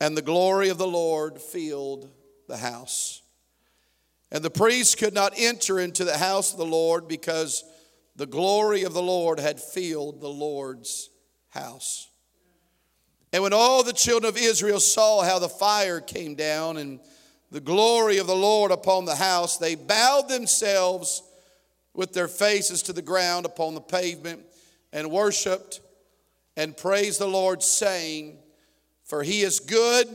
and the glory of the Lord filled the house. And the priests could not enter into the house of the Lord because the glory of the Lord had filled the Lord's house. And when all the children of Israel saw how the fire came down and the glory of the Lord upon the house, they bowed themselves with their faces to the ground upon the pavement and worshiped and praised the Lord, saying, For he is good,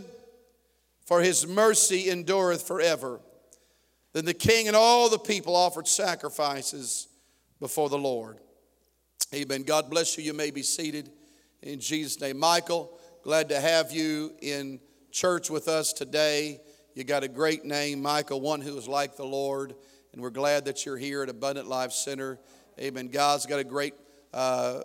for his mercy endureth forever. Then the king and all the people offered sacrifices before the Lord. Amen. God bless you. You may be seated in Jesus' name. Michael, glad to have you in church with us today. You got a great name, Michael, one who is like the Lord, and we're glad that you're here at Abundant Life Center. Amen. God's got a great uh,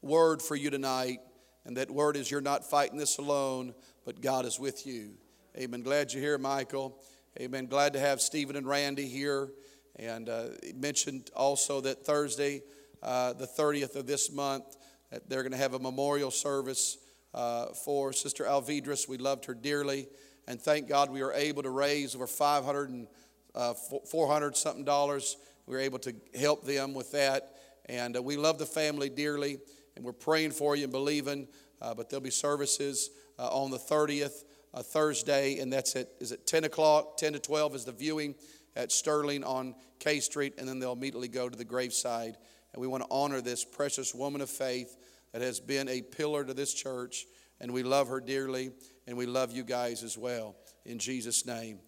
word for you tonight, and that word is you're not fighting this alone, but God is with you. Amen. Glad you're here, Michael. Amen. Glad to have Stephen and Randy here. And uh, mentioned also that Thursday, uh, the 30th of this month, that they're going to have a memorial service uh, for Sister Alvidris. We loved her dearly. And thank God we were able to raise over 500 and uh, 400 something dollars. We were able to help them with that. And uh, we love the family dearly. And we're praying for you and believing. Uh, but there'll be services on the 30th uh, Thursday, and that's at is it 10 o'clock, 10 to 12 is the viewing at Sterling on K Street, and then they'll immediately go to the graveside. And we want to honor this precious woman of faith that has been a pillar to this church, and we love her dearly, and we love you guys as well. In Jesus' name,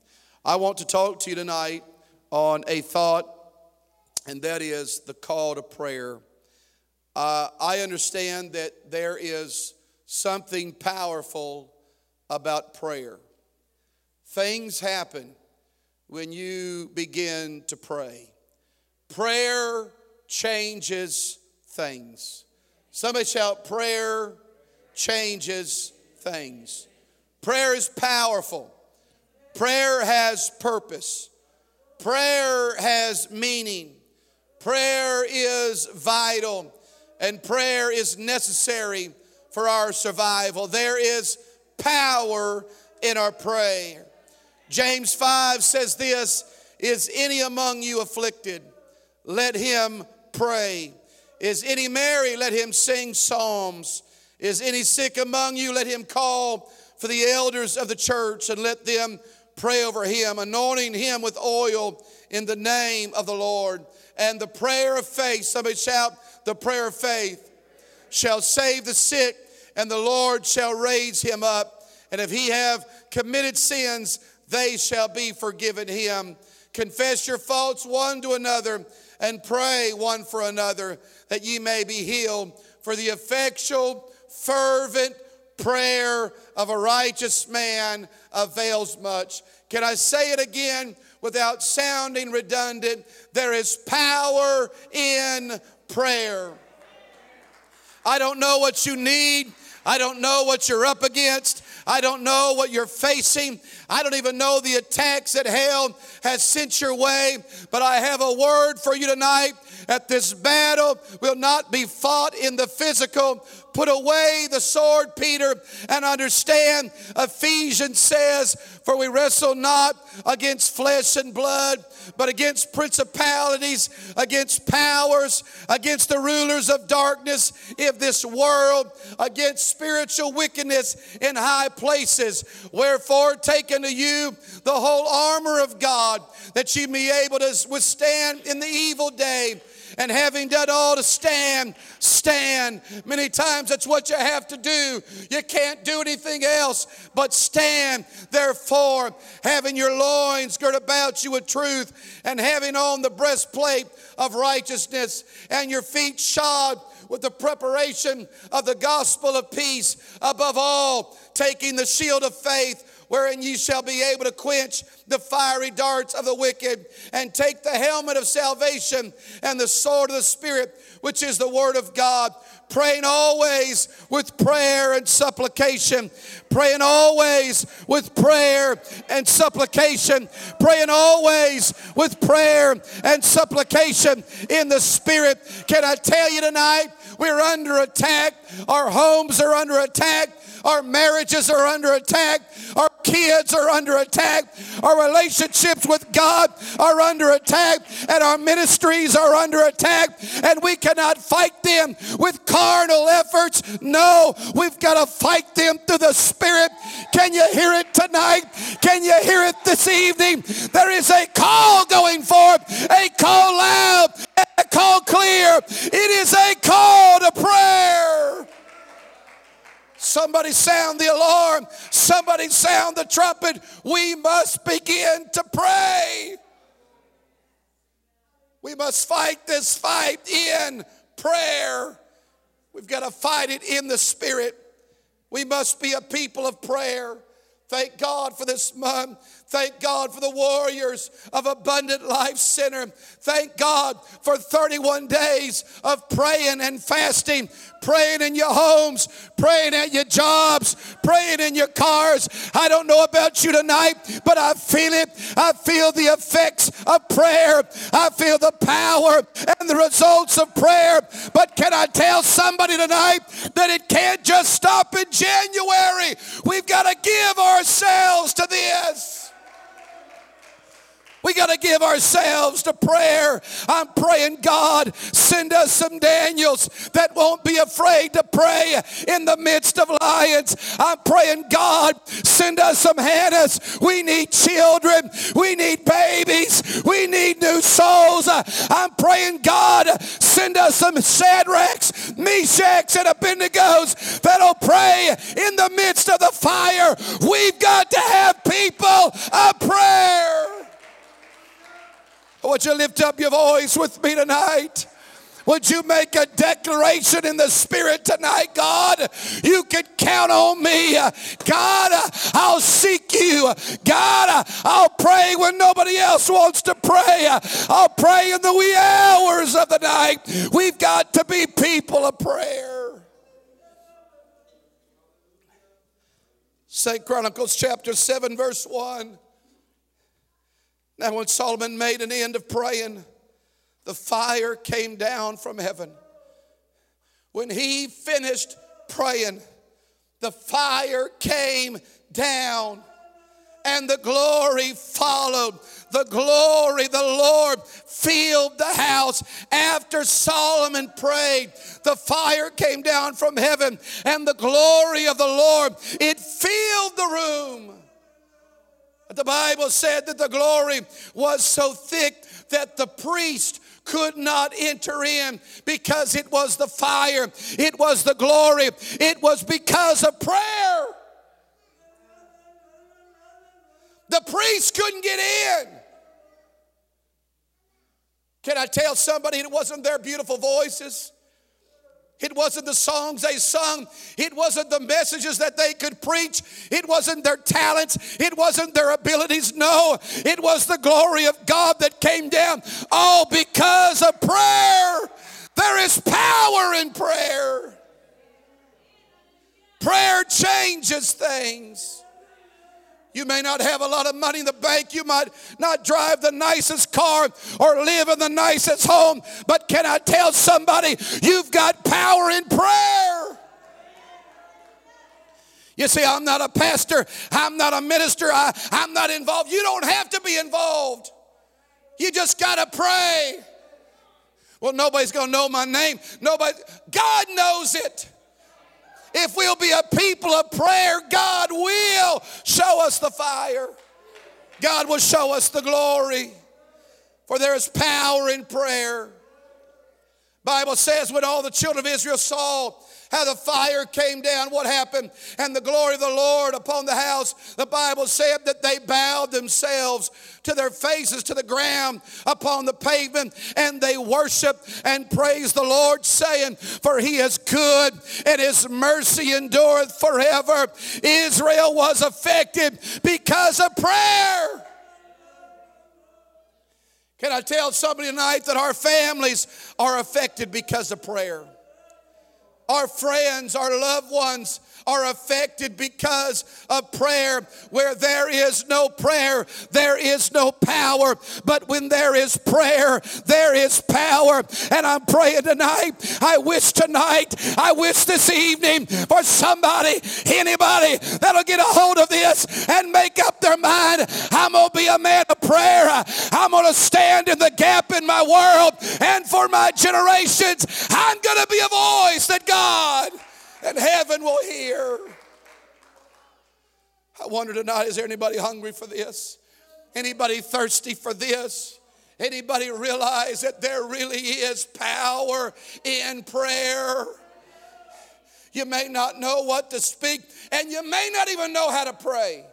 I want to talk to you tonight on a thought, and that is the call to prayer. Uh, I understand that there is something powerful about prayer. Things happen when you begin to pray. Prayer changes things. Somebody shout, Prayer changes things. Prayer is powerful. Prayer has purpose. Prayer has meaning. Prayer is vital. And prayer is necessary for our survival. There is power in our prayer. James 5 says this Is any among you afflicted? Let him pray. Is any merry? Let him sing psalms. Is any sick among you? Let him call for the elders of the church and let them pray over him, anointing him with oil in the name of the Lord. And the prayer of faith, somebody shout, the prayer of faith shall save the sick and the Lord shall raise him up. And if he have committed sins, they shall be forgiven him. Confess your faults one to another and pray one for another that ye may be healed. For the effectual, fervent prayer of a righteous man avails much. Can I say it again without sounding redundant? There is power in prayer. I don't know what you need. I don't know what you're up against. I don't know what you're facing. I don't even know the attacks that hell has sent your way. But I have a word for you tonight that this battle will not be fought in the physical. Put away the sword, Peter, and understand Ephesians says, For we wrestle not against flesh and blood, but against principalities, against powers, against the rulers of darkness of this world, against spiritual wickedness in high places. Wherefore, take unto you the whole armor of God, that ye may be able to withstand in the evil day and having done all to stand, stand. Many times that's what you have to do. You can't do anything else but stand. Therefore, having your loins girt about you with truth, and having on the breastplate of righteousness, and your feet shod with the preparation of the gospel of peace, above all, taking the shield of faith wherein ye shall be able to quench the fiery darts of the wicked, and take the helmet of salvation and the sword of the Spirit, which is the word of God. Praying always with prayer and supplication. Praying always with prayer and supplication. Praying always with prayer and supplication in the Spirit. Can I tell you tonight? We're under attack. Our homes are under attack. Our marriages are under attack. Our kids are under attack. Our relationships with God are under attack. And our ministries are under attack. And we cannot fight them with carnal efforts. No, we've got to fight them through the Spirit. Can you hear it tonight? Can you hear it this evening? There is a call going forth, a call loud, a call clear. It is a call to prayer. Somebody sound the alarm. Somebody sound the trumpet. We must begin to pray. We must fight this fight in prayer. We've got to fight it in the spirit. We must be a people of prayer. Thank God for this month. Thank God for the warriors of Abundant Life Center. Thank God for 31 days of praying and fasting, praying in your homes, praying at your jobs, praying in your cars. I don't know about you tonight, but I feel it. I feel the effects of prayer. I feel the power and the results of prayer. But can I tell somebody tonight that it can't just stop in January? We've got to give ourselves to this. We got to give ourselves to prayer. I'm praying, God, send us some Daniels that won't be afraid to pray in the midst of lions. I'm praying, God, send us some Hannahs. We need children. We need babies. We need new souls. I'm praying, God, send us some Shadrachs, Meshachs, and Abednego's that'll pray in the midst of the fire. We've got to have people of prayer. Would you lift up your voice with me tonight? Would you make a declaration in the spirit tonight, God? You can count on me. God, I'll seek you. God, I'll pray when nobody else wants to pray. I'll pray in the wee hours of the night. We've got to be people of prayer. St. Chronicles chapter 7, verse 1. Now, when Solomon made an end of praying, the fire came down from heaven. When he finished praying, the fire came down and the glory followed. The glory, the Lord filled the house. After Solomon prayed, the fire came down from heaven and the glory of the Lord, it filled the room. The Bible said that the glory was so thick that the priest could not enter in because it was the fire, it was the glory, it was because of prayer. The priest couldn't get in. Can I tell somebody it wasn't their beautiful voices? It wasn't the songs they sung. It wasn't the messages that they could preach. It wasn't their talents. It wasn't their abilities. No, it was the glory of God that came down. All because of prayer. There is power in prayer. Prayer changes things. You may not have a lot of money in the bank. You might not drive the nicest car or live in the nicest home. But can I tell somebody, you've got power in prayer. You see, I'm not a pastor, I'm not a minister, I, I'm not involved. You don't have to be involved. You just got to pray. Well, nobody's going to know my name. Nobody, God knows it. If we'll be a people of prayer, God will show us the fire. God will show us the glory. For there is power in prayer. Bible says when all the children of Israel saw how the fire came down, what happened, and the glory of the Lord upon the house. The Bible said that they bowed themselves to their faces to the ground upon the pavement and they worshiped and praised the Lord, saying, For he is good and his mercy endureth forever. Israel was affected because of prayer. Can I tell somebody tonight that our families are affected because of prayer? Our friends, our loved ones are affected because of prayer. Where there is no prayer, there is no power. But when there is prayer, there is power. And I'm praying tonight. I wish tonight, I wish this evening for somebody, anybody that'll get a hold of this and make up their mind. I'm going to be a man of prayer. I'm going to stand in the gap in my world and for my generations. I'm going to be a voice that God and heaven will hear. I wonder tonight is there anybody hungry for this? Anybody thirsty for this? Anybody realize that there really is power in prayer? You may not know what to speak, and you may not even know how to pray.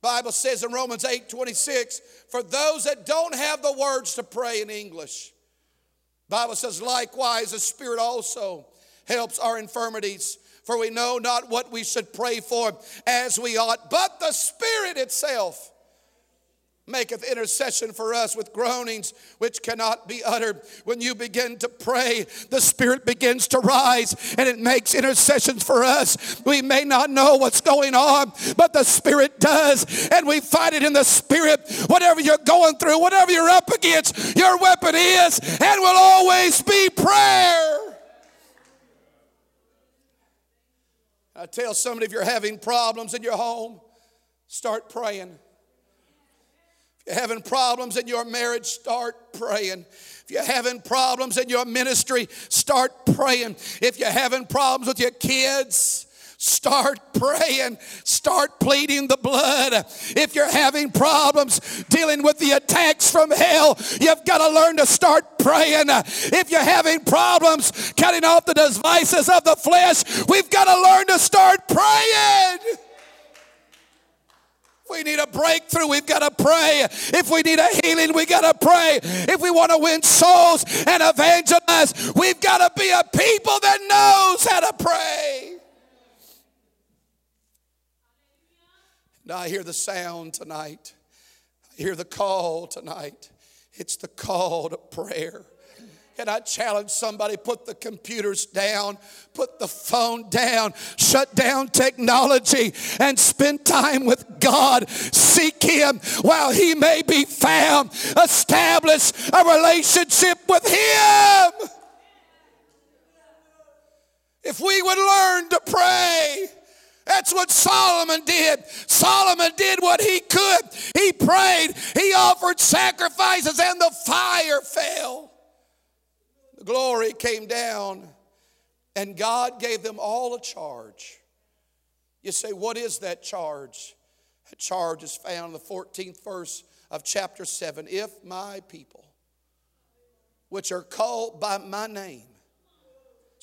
Bible says in Romans 8 26, for those that don't have the words to pray in English, Bible says, likewise, the Spirit also helps our infirmities. For we know not what we should pray for as we ought, but the Spirit itself maketh intercession for us with groanings which cannot be uttered. When you begin to pray, the Spirit begins to rise and it makes intercessions for us. We may not know what's going on, but the Spirit does, and we fight it in the Spirit. Whatever you're going through, whatever you're up against, your weapon is and will always be prayer. I tell somebody if you're having problems in your home, start praying. If you're having problems in your marriage, start praying. If you're having problems in your ministry, start praying. If you're having problems with your kids, Start praying. Start pleading the blood. If you're having problems dealing with the attacks from hell, you've got to learn to start praying. If you're having problems cutting off the devices of the flesh, we've got to learn to start praying we need a breakthrough, we've got to pray. If we need a healing, we got to pray. If we want to win souls and evangelize, we've got to be a people that knows how to pray. Now I hear the sound tonight. I hear the call tonight. It's the call to prayer. And I challenge somebody put the computers down, put the phone down, shut down technology, and spend time with God. Seek Him while He may be found. Establish a relationship with Him. If we would learn to pray, that's what Solomon did. Solomon did what he could. He prayed, he offered sacrifices, and the fire fell. The glory came down, and God gave them all a charge. You say, What is that charge? That charge is found in the 14th verse of chapter 7. If my people, which are called by my name,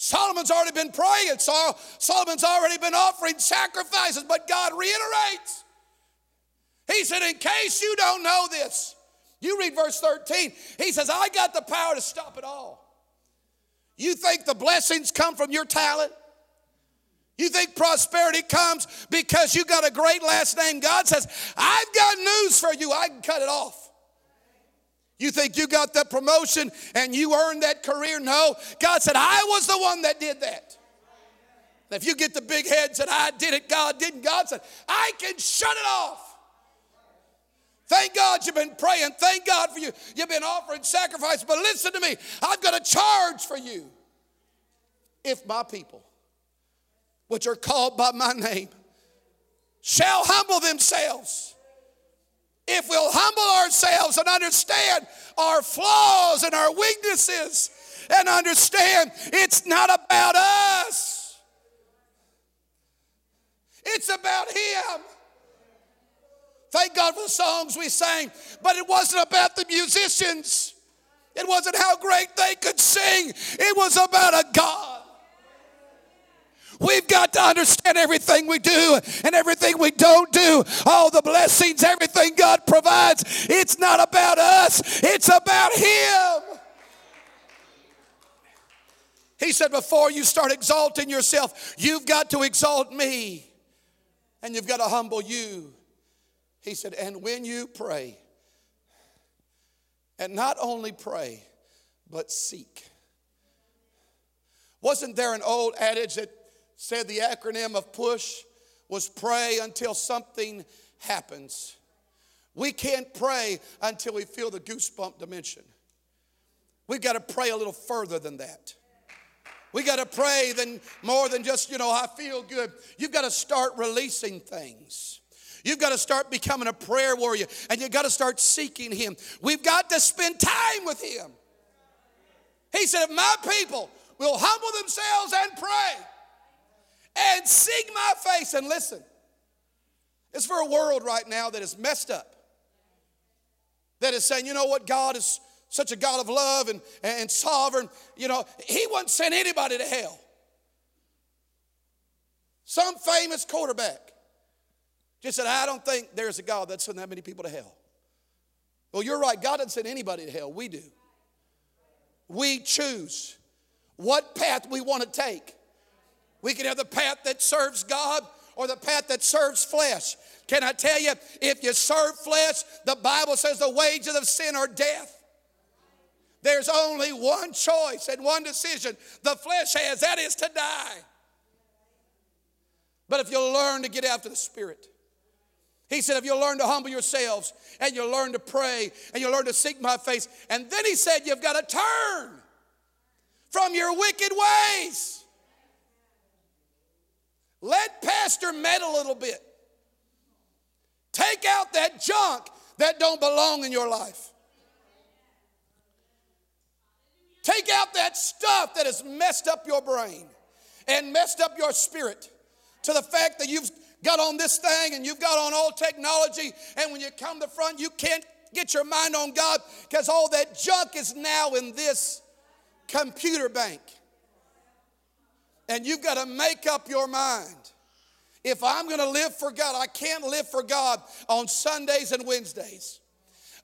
Solomon's already been praying. Solomon's already been offering sacrifices, but God reiterates. He said, In case you don't know this, you read verse 13. He says, I got the power to stop it all. You think the blessings come from your talent? You think prosperity comes because you got a great last name? God says, I've got news for you. I can cut it off. You think you got that promotion and you earned that career? No. God said, I was the one that did that. If you get the big heads that I did it, God didn't, God said, I can shut it off. Thank God you've been praying. Thank God for you. You've been offering sacrifice. But listen to me, I've got a charge for you. If my people, which are called by my name, shall humble themselves if we'll humble ourselves and understand our flaws and our weaknesses and understand it's not about us, it's about Him. Thank God for the songs we sang, but it wasn't about the musicians. It wasn't how great they could sing. It was about a God We've got to understand everything we do and everything we don't do, all the blessings, everything God provides. It's not about us, it's about Him. He said, Before you start exalting yourself, you've got to exalt me and you've got to humble you. He said, And when you pray, and not only pray, but seek. Wasn't there an old adage that said the acronym of PUSH was pray until something happens. We can't pray until we feel the goosebump dimension. We've got to pray a little further than that. We got to pray than more than just, you know, I feel good. You've got to start releasing things. You've got to start becoming a prayer warrior and you've got to start seeking Him. We've got to spend time with Him. He said, If my people will humble themselves and pray and seek my face and listen, it's for a world right now that is messed up, that is saying, you know what, God is such a God of love and, and sovereign. You know, He wouldn't send anybody to hell. Some famous quarterback just said, I don't think there's a God that send that many people to hell. Well, you're right. God doesn't send anybody to hell. We do. We choose what path we want to take. We can have the path that serves God or the path that serves flesh. Can I tell you, if you serve flesh, the Bible says the wages of sin are death. There's only one choice and one decision the flesh has that is to die. But if you learn to get after the Spirit, he said, if you learn to humble yourselves and you learn to pray and you learn to seek my face, and then he said, you've got to turn from your wicked ways. Let Pastor meddle a little bit. Take out that junk that don't belong in your life. Take out that stuff that has messed up your brain and messed up your spirit to the fact that you've got on this thing and you've got on all technology, and when you come to front, you can't get your mind on God because all that junk is now in this computer bank. And you've got to make up your mind. If I'm going to live for God, I can't live for God on Sundays and Wednesdays.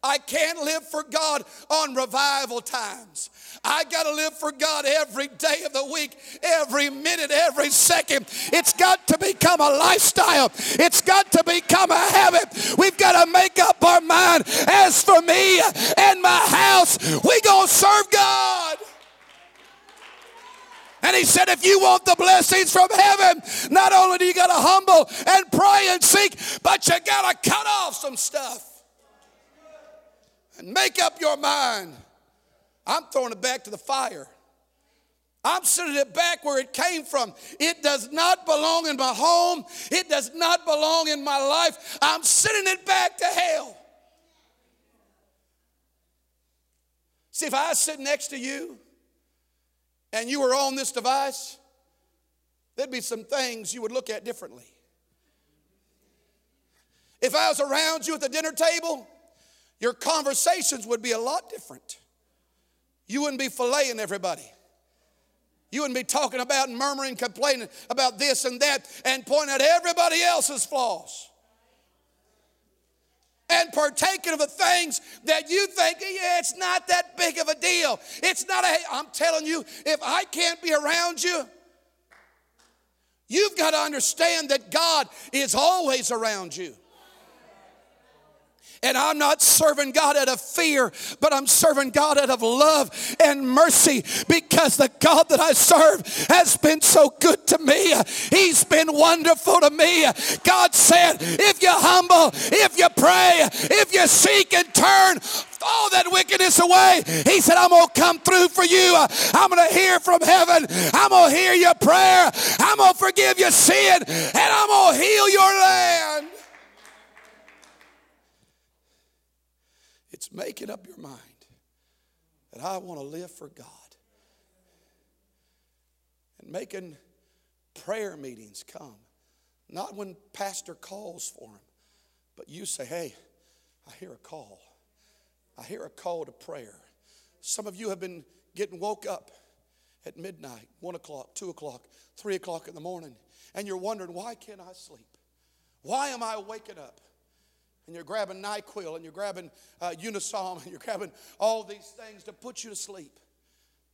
I can't live for God on revival times. I got to live for God every day of the week, every minute, every second. It's got to become a lifestyle, it's got to become a habit. We've got to make up our mind. As for me and my house, we going to serve God. And he said, if you want the blessings from heaven, not only do you got to humble and pray and seek, but you got to cut off some stuff and make up your mind. I'm throwing it back to the fire. I'm sending it back where it came from. It does not belong in my home. It does not belong in my life. I'm sending it back to hell. See, if I sit next to you and you were on this device, there'd be some things you would look at differently. If I was around you at the dinner table, your conversations would be a lot different. You wouldn't be filleting everybody. You wouldn't be talking about and murmuring, complaining about this and that, and pointing out everybody else's flaws. And partaking of the things that you think, yeah, it's not that big of a deal. It's not a, I'm telling you, if I can't be around you, you've got to understand that God is always around you. And I'm not serving God out of fear, but I'm serving God out of love and mercy because the God that I serve has been so good to me. He's been wonderful to me. God said, if you humble, if you pray, if you seek and turn, all that wickedness away. He said, I'm going to come through for you. I'm going to hear from heaven. I'm going to hear your prayer. I'm going to forgive your sin and I'm going to heal your land. It's making up your mind that I want to live for God. And making prayer meetings come. Not when pastor calls for them, but you say, hey, I hear a call. I hear a call to prayer. Some of you have been getting woke up at midnight, one o'clock, two o'clock, three o'clock in the morning, and you're wondering, why can't I sleep? Why am I waking up? And you're grabbing NyQuil and you're grabbing uh, Unisom and you're grabbing all these things to put you to sleep.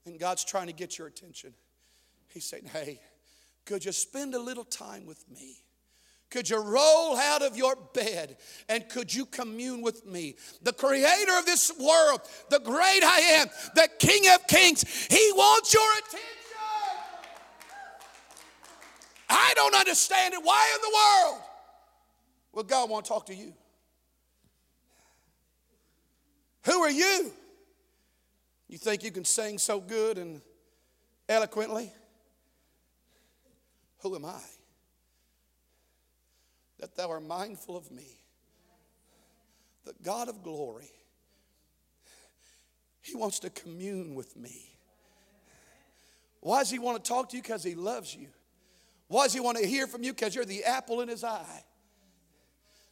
And God's trying to get your attention. He's saying, Hey, could you spend a little time with me? Could you roll out of your bed and could you commune with me? The creator of this world, the great I am, the King of kings, He wants your attention. I don't understand it. Why in the world? Well, God want to talk to you. Who are you? You think you can sing so good and eloquently? Who am I? That thou art mindful of me. The God of glory. He wants to commune with me. Why does he want to talk to you? Because he loves you. Why does he want to hear from you? Because you're the apple in his eye.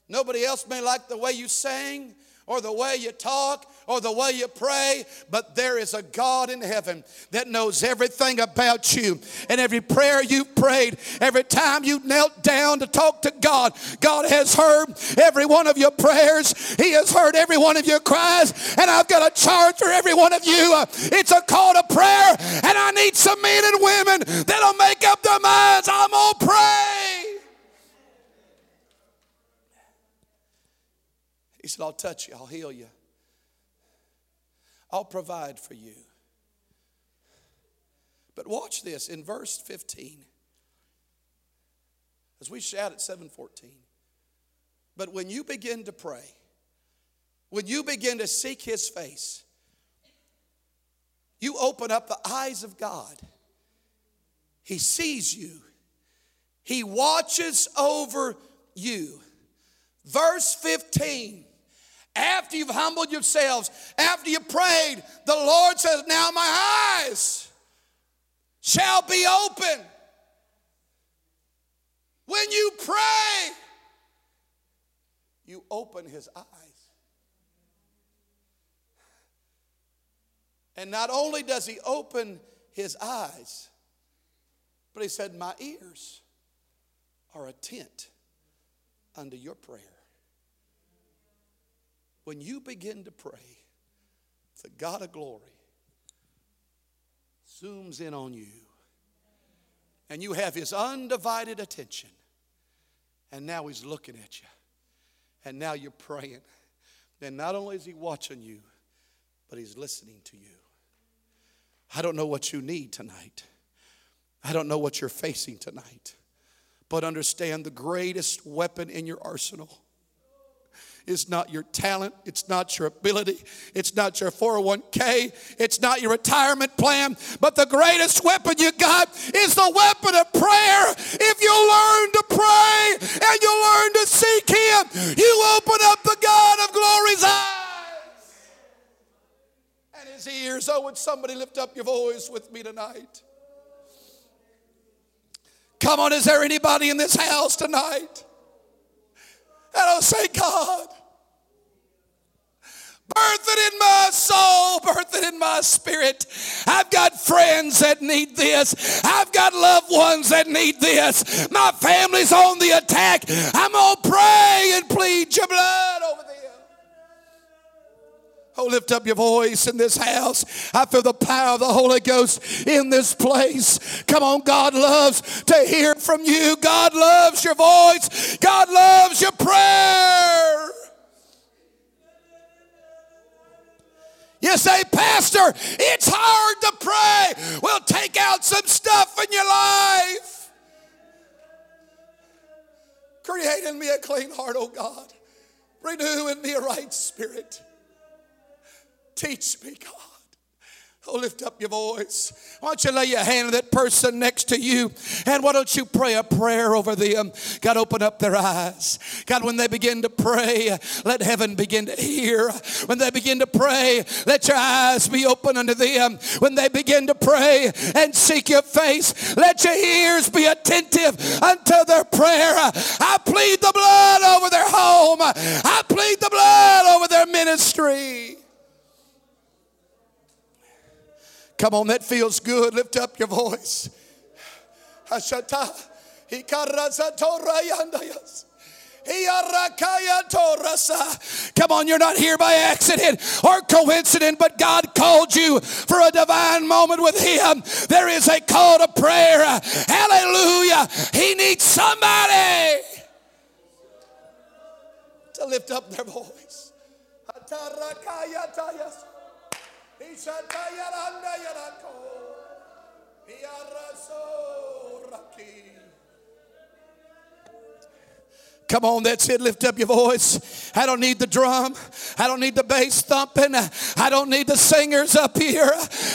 Nobody else may like the way you sing or the way you talk or the way you pray, but there is a God in heaven that knows everything about you. And every prayer you prayed, every time you knelt down to talk to God, God has heard every one of your prayers. He has heard every one of your cries. And I've got a charge for every one of you. It's a call to prayer, and I need some men and women that'll make up their minds. I'm going to pray. He said, I'll touch you, I'll heal you, I'll provide for you. But watch this in verse 15. As we shout at 714. But when you begin to pray, when you begin to seek his face, you open up the eyes of God. He sees you. He watches over you. Verse 15 after you've humbled yourselves, after you prayed, the Lord says, Now my eyes shall be open. When you pray, you open his eyes. And not only does he open his eyes, but he said, My ears are attent unto your prayer when you begin to pray, the God of glory zooms in on you and you have his undivided attention. And now he's looking at you. And now you're praying. And not only is he watching you, but he's listening to you. I don't know what you need tonight. I don't know what you're facing tonight. But understand the greatest weapon in your arsenal is not your talent, it's not your ability, it's not your 401k, it's not your retirement plan, but the greatest weapon you got is the weapon of prayer. If you learn to pray and you learn to seek Him, you open up the God of glory's eyes and His ears. Oh, would somebody lift up your voice with me tonight? Come on, is there anybody in this house tonight? That'll say, God, Birth it in my soul, birth it in my spirit. I've got friends that need this. I've got loved ones that need this. My family's on the attack. I'm going to pray and plead your blood over them. Oh, lift up your voice in this house. I feel the power of the Holy Ghost in this place. Come on, God loves to hear from you. God loves your voice. God loves your prayer. You say, Pastor, it's hard to pray. We'll take out some stuff in your life. Create in me a clean heart, oh God. Renew in me a right spirit. Teach me, God. Oh, lift up your voice. Why don't you lay your hand on that person next to you? And why don't you pray a prayer over them? God, open up their eyes. God, when they begin to pray, let heaven begin to hear. When they begin to pray, let your eyes be open unto them. When they begin to pray and seek your face, let your ears be attentive unto their prayer. I plead the blood over their home. I plead the blood over their ministry. Come on, that feels good. Lift up your voice. Come on, you're not here by accident or coincidence, but God called you for a divine moment with Him. There is a call to prayer. Hallelujah. He needs somebody to lift up their voice. Ishadayaranda Yarako. Yaraso Raki. Come on, that's it. Lift up your voice. I don't need the drum. I don't need the bass thumping. I don't need the singers up here.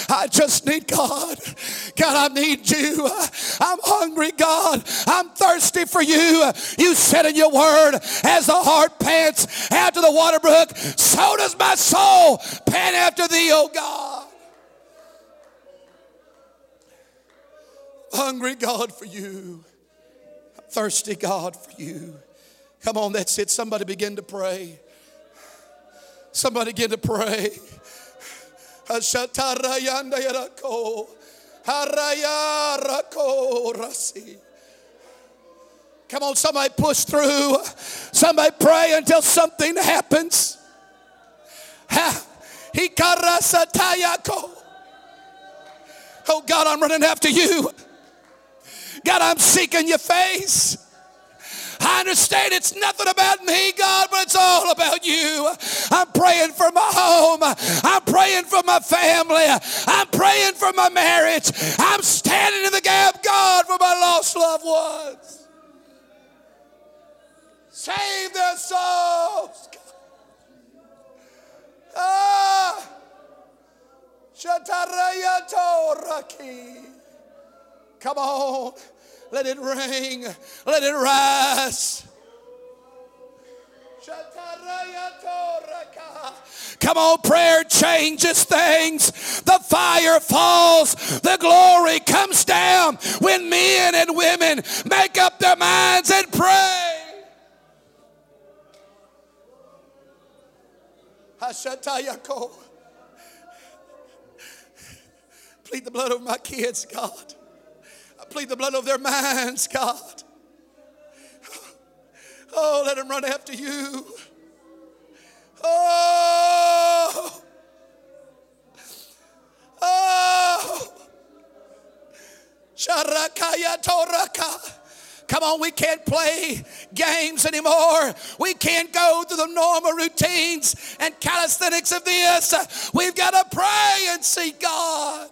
I just need God. God, I need you. I'm hungry, God. I'm thirsty for you. You said in your word, as the heart pants after the water brook, so does my soul pant after thee, O God. Hungry God for you. Thirsty God for you. Come on, that's it. Somebody begin to pray. Somebody begin to pray. Come on, somebody push through. Somebody pray until something happens. Oh God, I'm running after you. God, I'm seeking your face. I understand it's nothing about me, God, but it's all about you. I'm praying for my home. I'm praying for my family. I'm praying for my marriage. I'm standing in the gap, God, for my lost loved ones. Save their souls. Ah. Come on. Let it ring. Let it rise. Come on, prayer changes things. The fire falls. The glory comes down when men and women make up their minds and pray. Plead the blood of my kids, God. Plead the blood of their minds, God. Oh, let them run after you. Oh, oh, Sharakaya Toraka. Come on, we can't play games anymore. We can't go through the normal routines and calisthenics of this. We've got to pray and see God.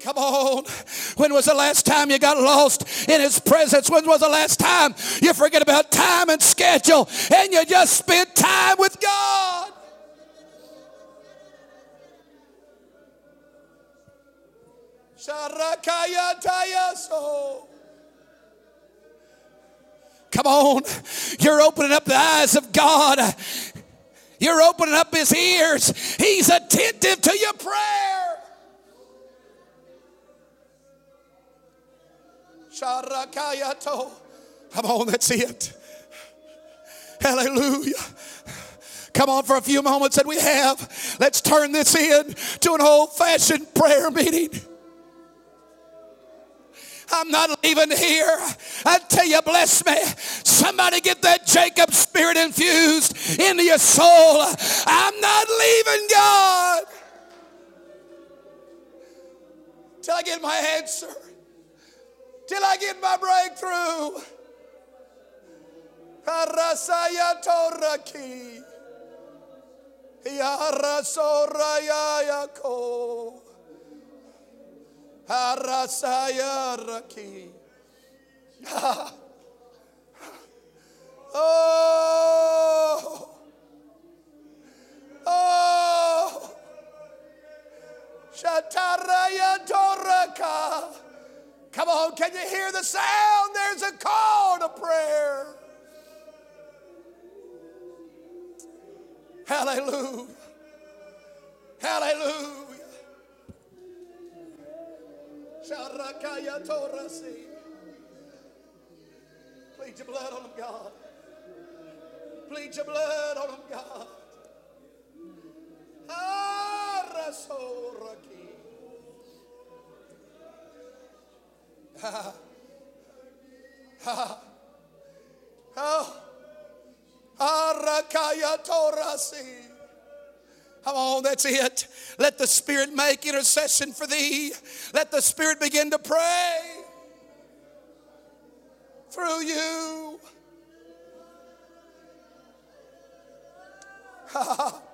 Come on. When was the last time you got lost in His presence? When was the last time you forget about time and schedule and you just spent time with God? Come on. You're opening up the eyes of God you're opening up his ears. He's attentive to your prayer. Come on, that's it. Hallelujah. Come on for a few moments that we have. Let's turn this in to an old fashioned prayer meeting. I'm not leaving here until you bless me. Somebody get that Jacob spirit infused into your soul. I'm not leaving God till I get my answer, till I get my breakthrough. Oh. Oh. Shataraya Toraka. Come on, can you hear the sound? There's a call to prayer. Hallelujah. Hallelujah. Sharakaya Torasi. Plead your blood on them, God. Plead your blood on them, God. Arasoraki. Ha. Ha. Oh. Arakaya Torasi. Come on, that's it. Let the Spirit make intercession for thee. Let the Spirit begin to pray through you.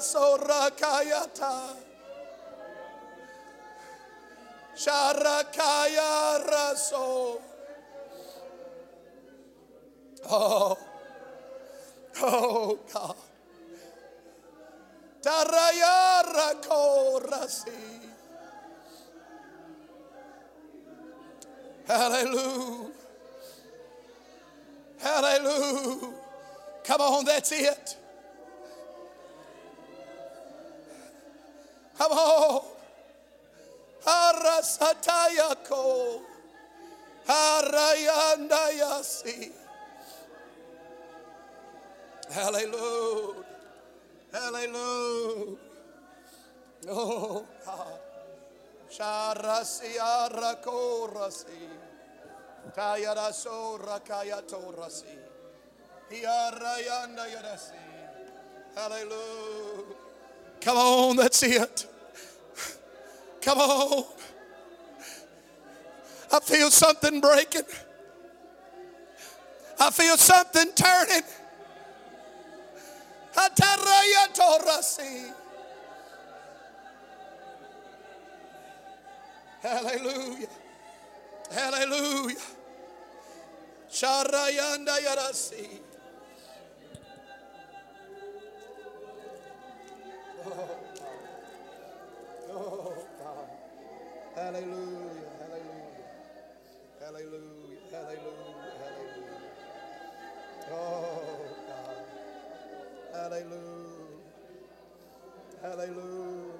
Andaraso Rakayata. Sharakaya Raso. Oh, oh God. Tarayara Korasi. Hallelujah. Hallelujah. Come on, that's it. Rakayatorasi. Hiarayanda. Hallelujah. Come on, that's it. Come on. I feel something breaking. I feel something turning. Ataraya. Hallelujah. Hallelujah. Yarasi. Oh, oh, oh God. Hallelujah. Hallelujah. Hallelujah. Hallelujah. Hallelujah. Oh God. Hallelujah. Hallelujah.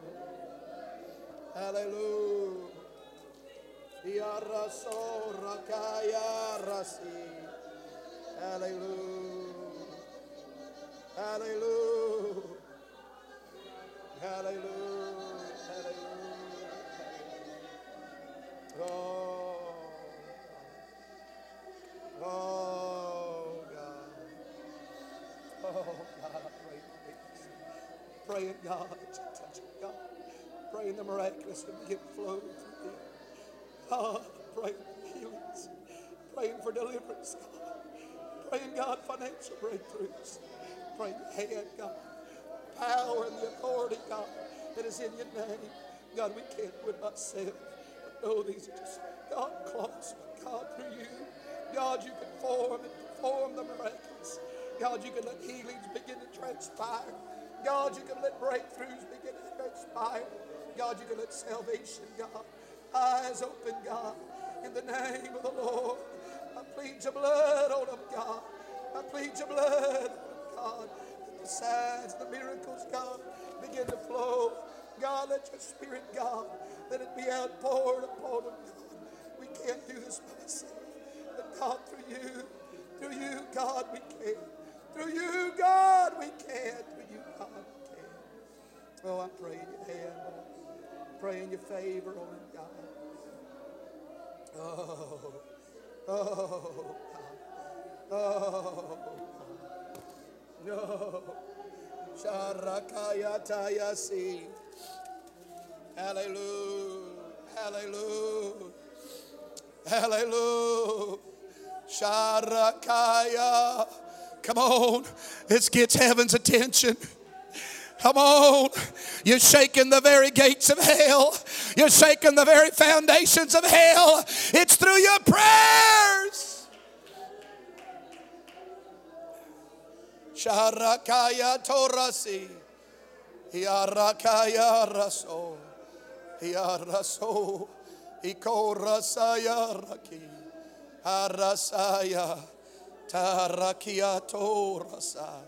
Hallelujah. Yaraso rakaya rasi. Hallelujah. Hallelujah. Hallelujah. Hallelujah. Oh. Oh God. Oh God, I pray this. Praying God touch God. Praying the miraculous to begin flowing through here. God, praying for healings. Praying for deliverance, God. Praying, God, financial breakthroughs. Praying God. Power and the authority, God, that is in your name. God, we can't do it ourselves. But no, these are just, God, close, God, through you. God, you can form and perform the miraculous. God, you can let healings begin to transpire. God, you can let breakthroughs begin to transpire. God, you can let salvation, God, eyes open, God, in the name of the Lord. I plead your blood on them, God. I plead your blood, God. That the signs, the miracles, God, begin to flow. God, let your spirit, God, let it be outpoured upon them, God. We can't do this by ourselves. But God, through you, through you, God, we can. Through you, God, we can. Through you, God, we can. Oh, I'm praying your hand, Lord. Praying your favor it, God. Oh, oh, God. Oh, God. No. Sharakaya tayasi. Hallelujah. Hallelujah. Hallelujah. Sharakaya. Come on. This gets heaven's attention. Come on. You're shaking the very gates of hell. You're shaking the very foundations of hell. It's through your prayers. Sharakaya Torasi. Hiarakaya Raso. Hiaraso. Ikorasaya Raki. Harasaya. Tarakia Torasa.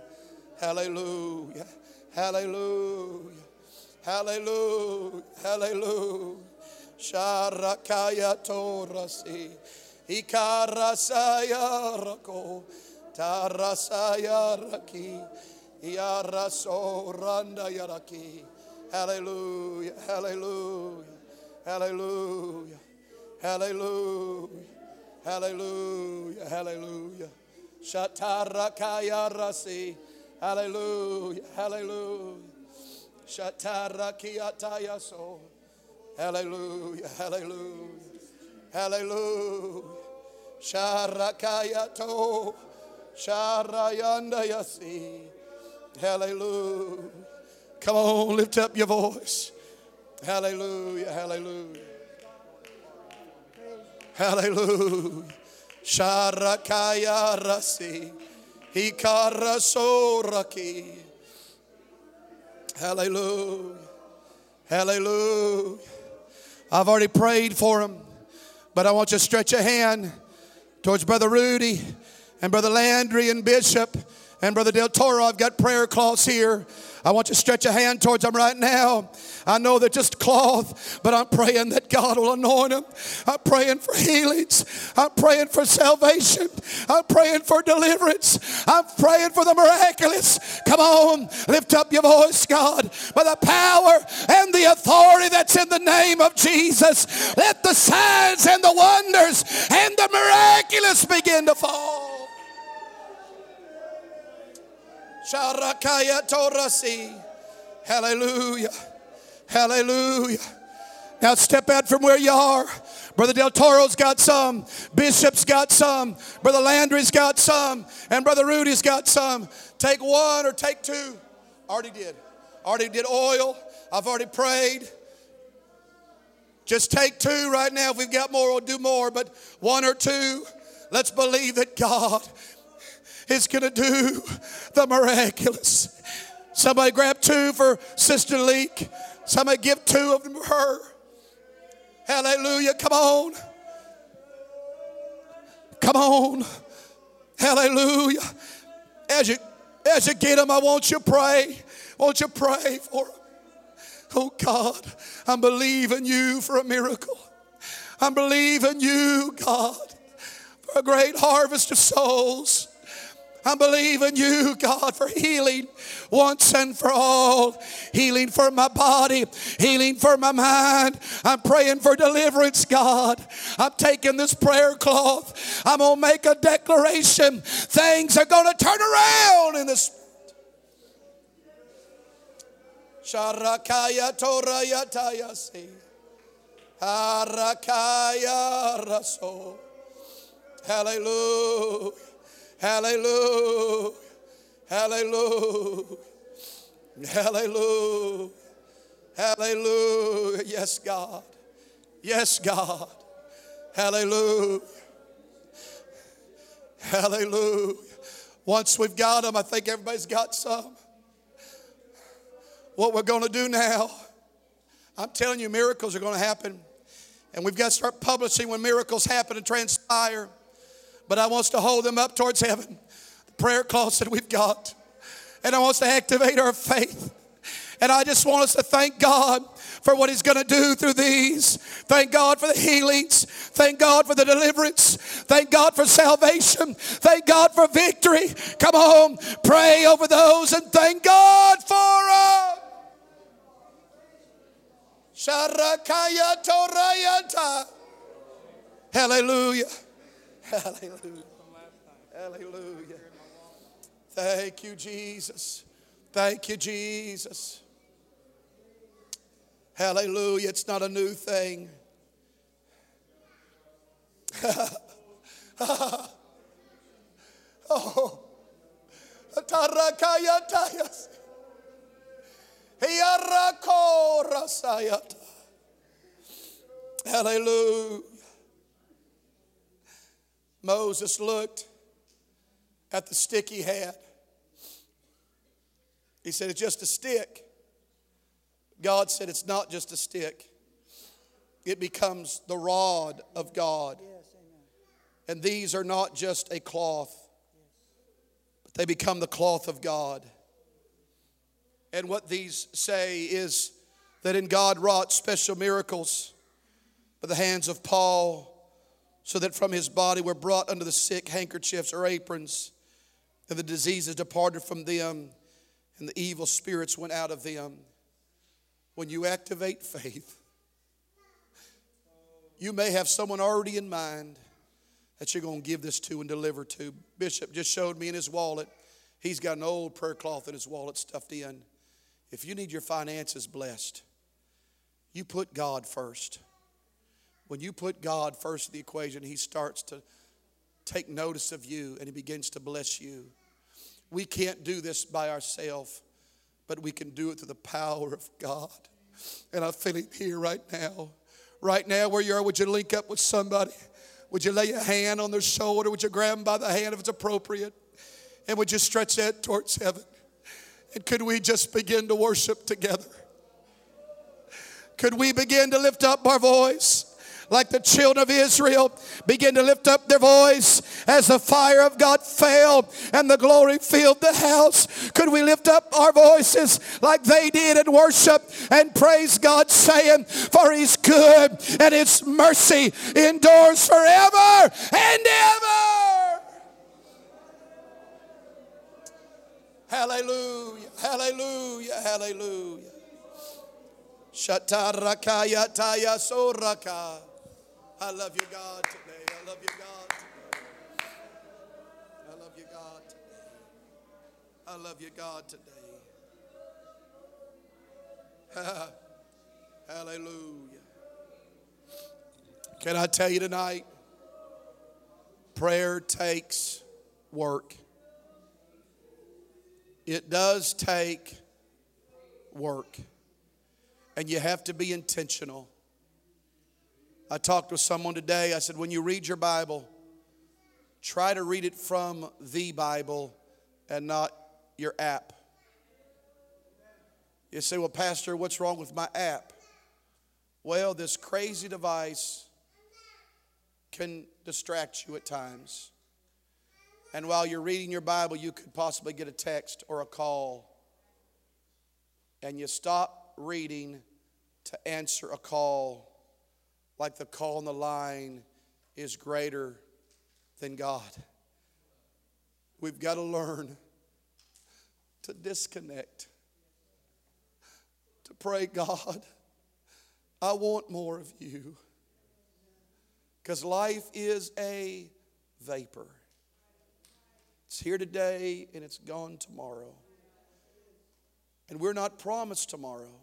Hallelujah. Hallelujah. Hallelujah. Hallelujah. Sharakaya Torasi. Ikarasaya Rako. Tarasaya Raki. Yaraso Randa Yaraki. Hallelujah. Hallelujah. Hallelujah. Hallelujah. Hallelujah. Hallelujah. Shatarakaya Rasi. Hallelujah. Hallelujah. Shatarakiatayaso. Hallelujah. Hallelujah. Hallelujah. Sharakayato. Sharayandayasi. Hallelujah. Come on, lift up your voice. Hallelujah. Hallelujah. Hallelujah. Sharakaya rasi. Hikarasoraki. Hallelujah. Hallelujah. I've already prayed for him, but I want you to stretch a hand towards Brother Rudy and Brother Landry and Bishop and Brother Del Toro. I've got prayer cloths here. I want you to stretch a hand towards them right now. I know they're just cloth, but I'm praying that God will anoint them. I'm praying for healings. I'm praying for salvation. I'm praying for deliverance. I'm praying for the miraculous. Come on, lift up your voice, God, by the power and the authority that's in the name of Jesus. Let the signs and the wonders and the miraculous begin to fall. Sharakaya Torasi. Hallelujah. Hallelujah. Now step out from where you are. Brother Del Toro's got some. Bishop's got some. Brother Landry's got some. And Brother Rudy's got some. Take one or take two. Already did. Already did oil. I've already prayed. Just take two right now. If we've got more, we'll do more. But one or two. Let's believe that God is going to do the miraculous. Somebody grab two for Sister Leak. Somebody give two of them her. Hallelujah. Come on. Come on. Hallelujah. As you as you get them, I want you to pray. Won't you pray for them? Oh God, I'm believing you for a miracle. I'm believing you, God, for a great harvest of souls. I'm believing you, God, for healing once and for all. Healing for my body, healing for my mind. I'm praying for deliverance, God. I'm taking this prayer cloth. I'm going to make a declaration. Things are going to turn around in this. Sharakaya Toraya Tayasi. Harakaya Raso. Hallelujah. Hallelujah. Hallelujah. Hallelujah. Hallelujah. Yes, God. Yes, God. Hallelujah. Hallelujah. Once we've got them, I think everybody's got some. What we're going to do now, I'm telling you, miracles are going to happen. And we've got to start publishing when miracles happen and transpire but I wants to hold them up towards heaven. The prayer that we've got. And I wants to activate our faith. And I just want us to thank God for what He's going to do through these. Thank God for the healings. Thank God for the deliverance. Thank God for salvation. Thank God for victory. Come on, pray over those and thank God for us. Hallelujah. Hallelujah. Hallelujah. Thank you, Jesus. Thank you, Jesus. Hallelujah. It's not a new thing. oh. Tarakayatayas. Hallelujah. Moses looked at the stick he had. He said, It's just a stick. God said, It's not just a stick, it becomes the rod of God. and these are not just a cloth, but they become the cloth of God. And what these say is that in God wrought special miracles by the hands of Paul so that from his body were brought unto the sick handkerchiefs or aprons, and the diseases departed from them, and the evil spirits went out of them. When you activate faith, you may have someone already in mind that you're going to give this to and deliver to. Bishop just showed me in his wallet. He's got an old prayer cloth in his wallet stuffed in. If you need your finances blessed, you put God first. When you put God first in the equation, He starts to take notice of you and He begins to bless you. We can't do this by ourselves, but we can do it through the power of God. And I feel Him here right now. Right now, where you are, would you link up with somebody? Would you lay a hand on their shoulder? Would you grab them by the hand if it's appropriate? And would you stretch that towards heaven? And could we just begin to worship together? Could we begin to lift up our voice? Like the children of Israel begin to lift up their voice as the fire of God fell and the glory filled the house. Could we lift up our voices like they did and worship and praise God, saying, For He's good and His mercy endures forever and ever? Hallelujah, hallelujah, hallelujah. Shatarakaya taya soraka. I love you, God, today. I love you, God, today. I love you, God, today. I love you, God, today. Hallelujah. Can I tell you tonight? Prayer takes work. It does take work. And you have to be intentional. I talked with someone today. I said, when you read your Bible, try to read it from the Bible and not your app. You say, well, Pastor, what's wrong with my app? Well, this crazy device can distract you at times. And while you're reading your Bible, you could possibly get a text or a call. And you stop reading to answer a call like the call on the line is greater than God. We've got to learn to disconnect, to pray, God, I want more of you. Because life is a vapor. It's here today and it's gone tomorrow. And we're not promised tomorrow.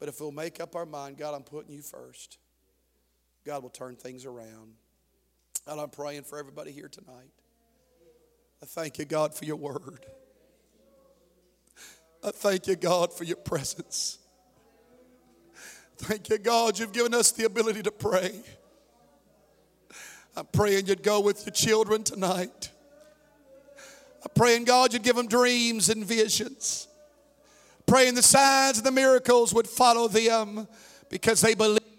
But if we'll make up our mind, God, I'm putting you first, God will turn things around. And I'm praying for everybody here tonight. I thank you, God, for your word. I thank you, God, for your presence. Thank you, God, you've given us the ability to pray. I'm praying you'd go with your children tonight. I'm praying, God, you'd give them dreams and visions praying the signs and the miracles would follow them because they believe